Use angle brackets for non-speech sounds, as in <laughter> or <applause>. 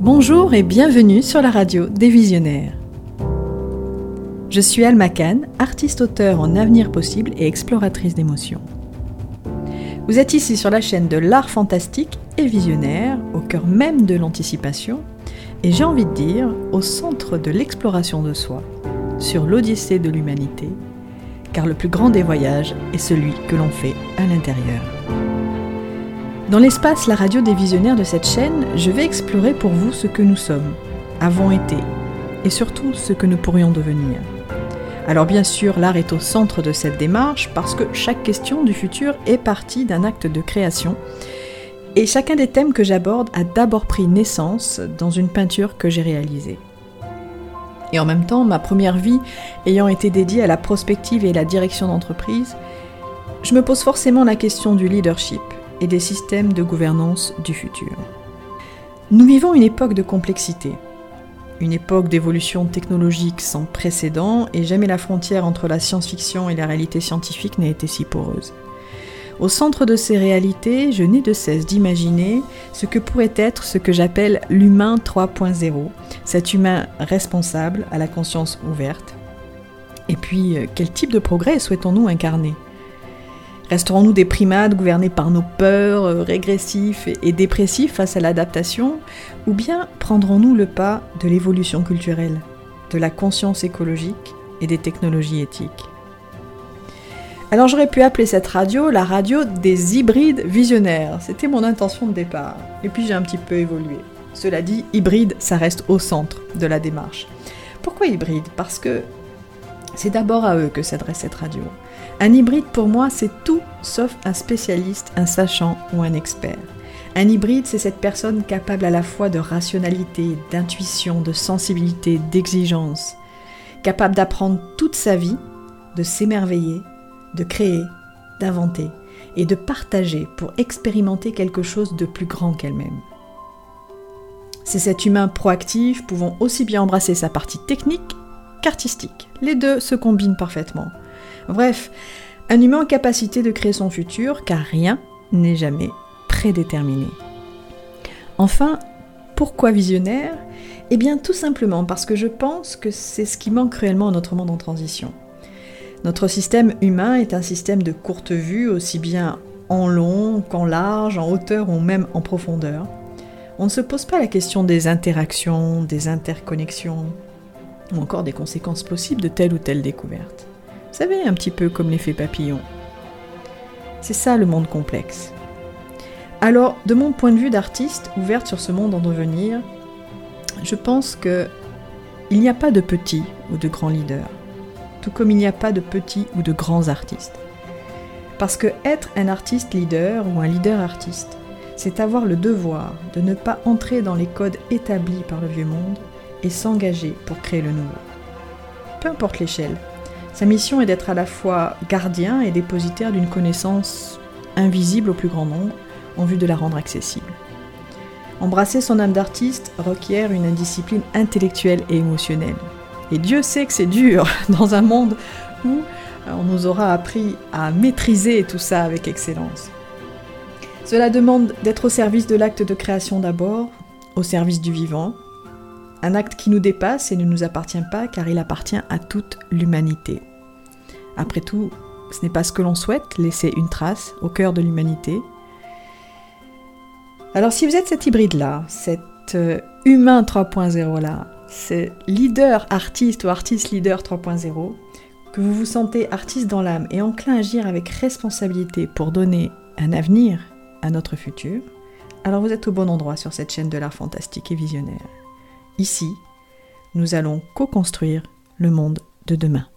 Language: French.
Bonjour et bienvenue sur la radio des visionnaires. Je suis Alma Khan, artiste-auteur en avenir possible et exploratrice d'émotions. Vous êtes ici sur la chaîne de l'art fantastique et visionnaire, au cœur même de l'anticipation, et j'ai envie de dire au centre de l'exploration de soi, sur l'odyssée de l'humanité, car le plus grand des voyages est celui que l'on fait à l'intérieur. Dans l'espace La radio des visionnaires de cette chaîne, je vais explorer pour vous ce que nous sommes, avons été, et surtout ce que nous pourrions devenir. Alors bien sûr, l'art est au centre de cette démarche parce que chaque question du futur est partie d'un acte de création. Et chacun des thèmes que j'aborde a d'abord pris naissance dans une peinture que j'ai réalisée. Et en même temps, ma première vie ayant été dédiée à la prospective et la direction d'entreprise, je me pose forcément la question du leadership et des systèmes de gouvernance du futur. Nous vivons une époque de complexité, une époque d'évolution technologique sans précédent et jamais la frontière entre la science-fiction et la réalité scientifique n'a été si poreuse. Au centre de ces réalités, je n'ai de cesse d'imaginer ce que pourrait être ce que j'appelle l'humain 3.0, cet humain responsable à la conscience ouverte. Et puis, euh, quel type de progrès souhaitons-nous incarner? Resterons-nous des primates gouvernés par nos peurs, euh, régressifs et dépressifs face à l'adaptation Ou bien prendrons-nous le pas de l'évolution culturelle, de la conscience écologique et des technologies éthiques? Alors j'aurais pu appeler cette radio la radio des hybrides visionnaires. C'était mon intention de départ. Et puis j'ai un petit peu évolué. Cela dit, hybride, ça reste au centre de la démarche. Pourquoi hybride? Parce que c'est d'abord à eux que s'adresse cette radio. Un hybride pour moi, c'est tout sauf un spécialiste, un sachant ou un expert. Un hybride, c'est cette personne capable à la fois de rationalité, d'intuition, de sensibilité, d'exigence, capable d'apprendre toute sa vie, de s'émerveiller, de créer, d'inventer et de partager pour expérimenter quelque chose de plus grand qu'elle-même. C'est cet humain proactif pouvant aussi bien embrasser sa partie technique qu'artistique. Les deux se combinent parfaitement. Bref, un humain en capacité de créer son futur, car rien n'est jamais prédéterminé. Enfin, pourquoi visionnaire? Eh bien tout simplement parce que je pense que c'est ce qui manque cruellement à notre monde en transition. Notre système humain est un système de courte vue, aussi bien en long qu'en large, en hauteur ou même en profondeur. On ne se pose pas la question des interactions, des interconnexions, ou encore des conséquences possibles de telle ou telle découverte. Vous savez, un petit peu comme l'effet papillon. C'est ça le monde complexe. Alors, de mon point de vue d'artiste ouverte sur ce monde en devenir, je pense que il n'y a pas de petits ou de grands leaders, tout comme il n'y a pas de petits ou de grands artistes. Parce que être un artiste leader ou un leader artiste, c'est avoir le devoir de ne pas entrer dans les codes établis par le vieux monde et s'engager pour créer le nouveau. Peu importe l'échelle, sa mission est d'être à la fois gardien et dépositaire d'une connaissance invisible au plus grand nombre en vue de la rendre accessible. Embrasser son âme d'artiste requiert une indiscipline intellectuelle et émotionnelle. Et Dieu sait que c'est dur <laughs> dans un monde où on nous aura appris à maîtriser tout ça avec excellence. Cela demande d'être au service de l'acte de création d'abord, au service du vivant, un acte qui nous dépasse et ne nous appartient pas car il appartient à toute l'humanité. Après tout, ce n'est pas ce que l'on souhaite, laisser une trace au cœur de l'humanité. Alors si vous êtes cet hybride-là, cet euh, humain 3.0-là, ce leader artiste ou artiste leader 3.0, que vous vous sentez artiste dans l'âme et enclin à agir avec responsabilité pour donner un avenir à notre futur, alors vous êtes au bon endroit sur cette chaîne de l'art fantastique et visionnaire. Ici, nous allons co-construire le monde de demain.